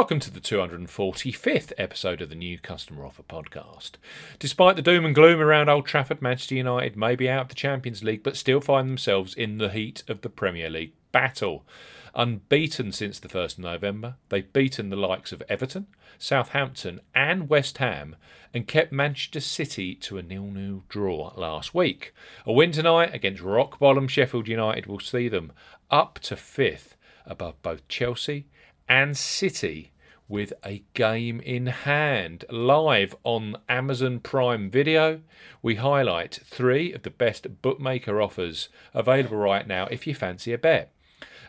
Welcome to the 245th episode of the new Customer Offer podcast. Despite the doom and gloom around Old Trafford, Manchester United may be out of the Champions League but still find themselves in the heat of the Premier League battle. Unbeaten since the 1st of November, they've beaten the likes of Everton, Southampton, and West Ham and kept Manchester City to a nil-nil draw last week. A win tonight against rock bottom Sheffield United will see them up to fifth above both Chelsea and City with a game in hand. Live on Amazon Prime Video, we highlight three of the best bookmaker offers available right now if you fancy a bet.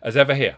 As ever, here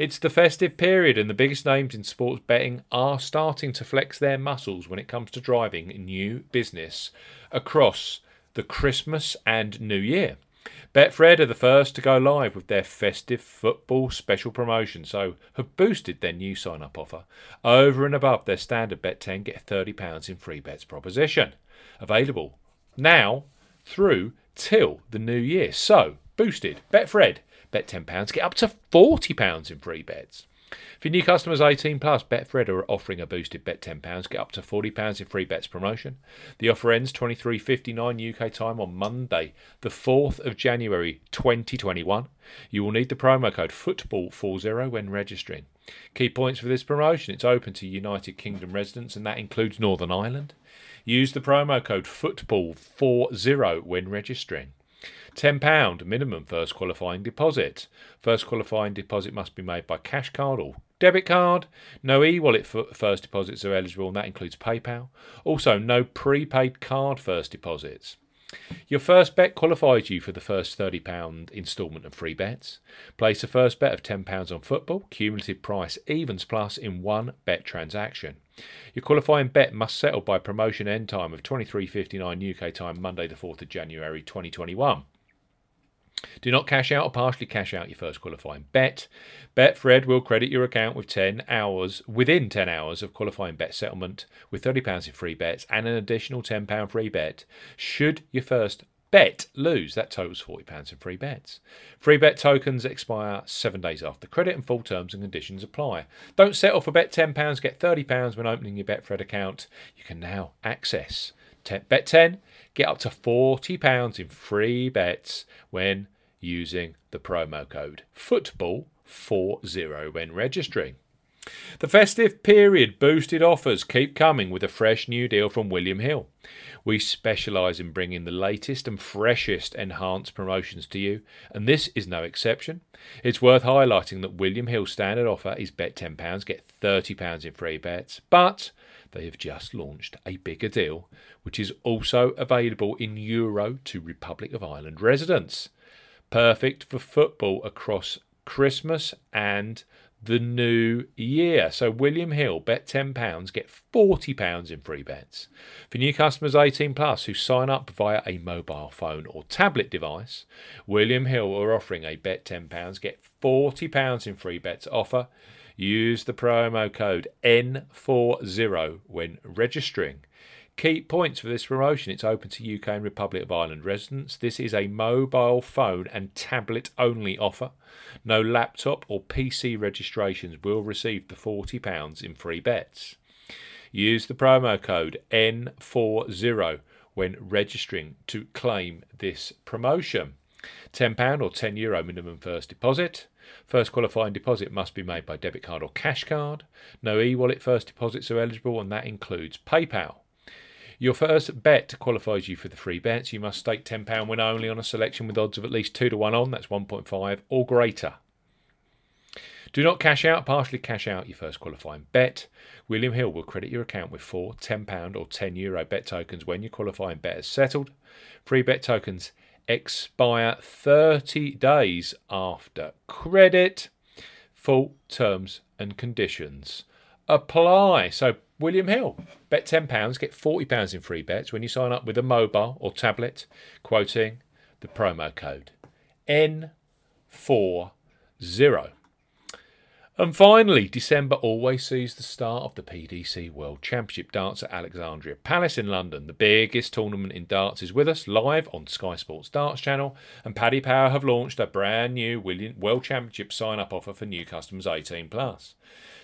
It's the festive period, and the biggest names in sports betting are starting to flex their muscles when it comes to driving new business across the Christmas and New Year. Betfred are the first to go live with their festive football special promotion, so have boosted their new sign up offer over and above their standard bet 10 get £30 in free bets proposition. Available now through till the new year. So, boosted. Betfred, bet £10, get up to £40 in free bets. For new customers 18 plus, Betfred are offering a boosted bet £10, get up to £40 in free bets promotion. The offer ends 23.59 UK time on Monday, the 4th of January 2021. You will need the promo code FOOTBALL40 when registering. Key points for this promotion it's open to United Kingdom residents, and that includes Northern Ireland. Use the promo code FOOTBALL40 when registering. £10 minimum first qualifying deposit. First qualifying deposit must be made by cash card or debit card. No e wallet first deposits are eligible, and that includes PayPal. Also, no prepaid card first deposits. Your first bet qualifies you for the first £30 instalment of free bets. Place a first bet of £10 on football, cumulative price evens plus in one bet transaction. Your qualifying bet must settle by promotion end time of 23.59 UK time, Monday, the 4th of January 2021. Do not cash out or partially cash out your first qualifying bet. Betfred will credit your account with 10 hours within 10 hours of qualifying bet settlement with £30 in free bets and an additional £10 free bet should your first bet lose. That totals £40 in free bets. Free bet tokens expire seven days after credit and full terms and conditions apply. Don't settle for bet £10, get £30 when opening your Betfred account. You can now access bet 10, get up to £40 in free bets when using the promo code FOOTBALL40 when registering. The festive period boosted offers keep coming with a fresh new deal from William Hill. We specialise in bringing the latest and freshest enhanced promotions to you, and this is no exception. It's worth highlighting that William Hill's standard offer is bet £10, get £30 in free bets, but they have just launched a bigger deal, which is also available in Euro to Republic of Ireland residents. Perfect for football across Christmas and the new year. So William Hill bet £10, get £40 in free bets. For new customers 18 plus who sign up via a mobile phone or tablet device, William Hill are offering a bet £10, get £40 in free bets offer. Use the promo code N40 when registering. Key points for this promotion it's open to UK and Republic of Ireland residents. This is a mobile phone and tablet only offer. No laptop or PC registrations will receive the £40 in free bets. Use the promo code N40 when registering to claim this promotion. £10 or €10 Euro minimum first deposit. First qualifying deposit must be made by debit card or cash card. No e wallet first deposits are eligible, and that includes PayPal. Your first bet qualifies you for the free bets. You must stake £10 win only on a selection with odds of at least 2 to 1 on, that's 1.5 or greater. Do not cash out, partially cash out your first qualifying bet. William Hill will credit your account with four £10 or €10 Euro bet tokens when your qualifying bet is settled. Free bet tokens expire 30 days after credit. Full terms and conditions apply. So, William Hill, bet £10, get £40 in free bets when you sign up with a mobile or tablet, quoting the promo code N40. And finally, December always sees the start of the PDC World Championship darts at Alexandra Palace in London. The biggest tournament in darts is with us live on Sky Sports Darts channel, and Paddy Power have launched a brand new World Championship sign up offer for new customers 18 plus.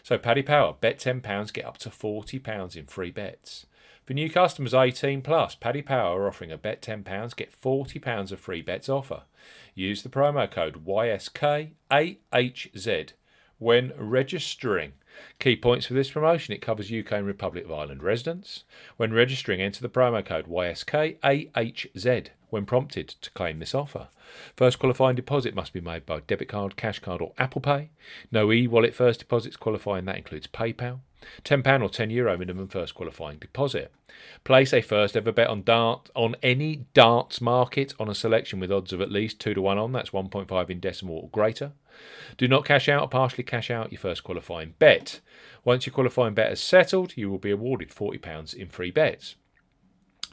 So Paddy Power, bet £10, get up to £40 in free bets. For new customers 18 plus, Paddy Power are offering a bet £10, get £40 of free bets offer. Use the promo code YSKAHZ when registering. Key points for this promotion it covers UK and Republic of Ireland residents. When registering, enter the promo code YSKAHZ when prompted to claim this offer. First qualifying deposit must be made by debit card, cash card, or Apple Pay. No e wallet first deposits qualifying, that includes PayPal. £10 or €10 Euro minimum first qualifying deposit. Place a first ever bet on dart on any darts market on a selection with odds of at least 2 to 1 on, that's 1.5 in decimal or greater. Do not cash out or partially cash out your first qualifying bet. Once your qualifying bet is settled, you will be awarded £40 in free bets.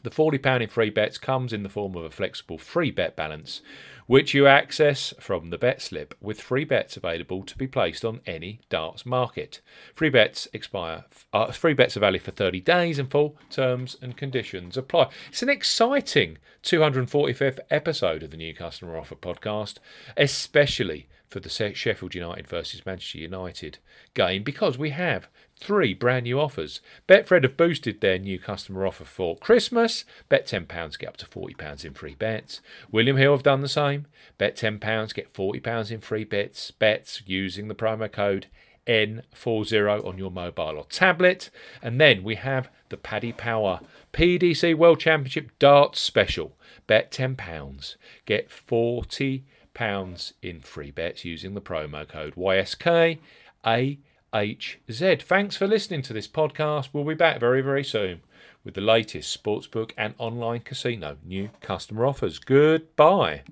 The £40 in free bets comes in the form of a flexible free bet balance, which you access from the bet slip with free bets available to be placed on any darts market. Free bets expire. Uh, free bets are valid for 30 days and full terms and conditions apply. It's an exciting 245th episode of the New Customer Offer podcast, especially for the Sheffield United versus Manchester United game because we have three brand new offers. Betfred have boosted their new customer offer for Christmas. Bet £10, get up to £40 in free bets. William Hill have done the same. Bet £10, get £40 in free bets. Bets using the promo code N40 on your mobile or tablet. And then we have the Paddy Power PDC World Championship Darts Special. Bet £10, get 40 pounds in free bets using the promo code YSKAHZ. Thanks for listening to this podcast. We'll be back very, very soon with the latest sportsbook and online casino new customer offers. Goodbye.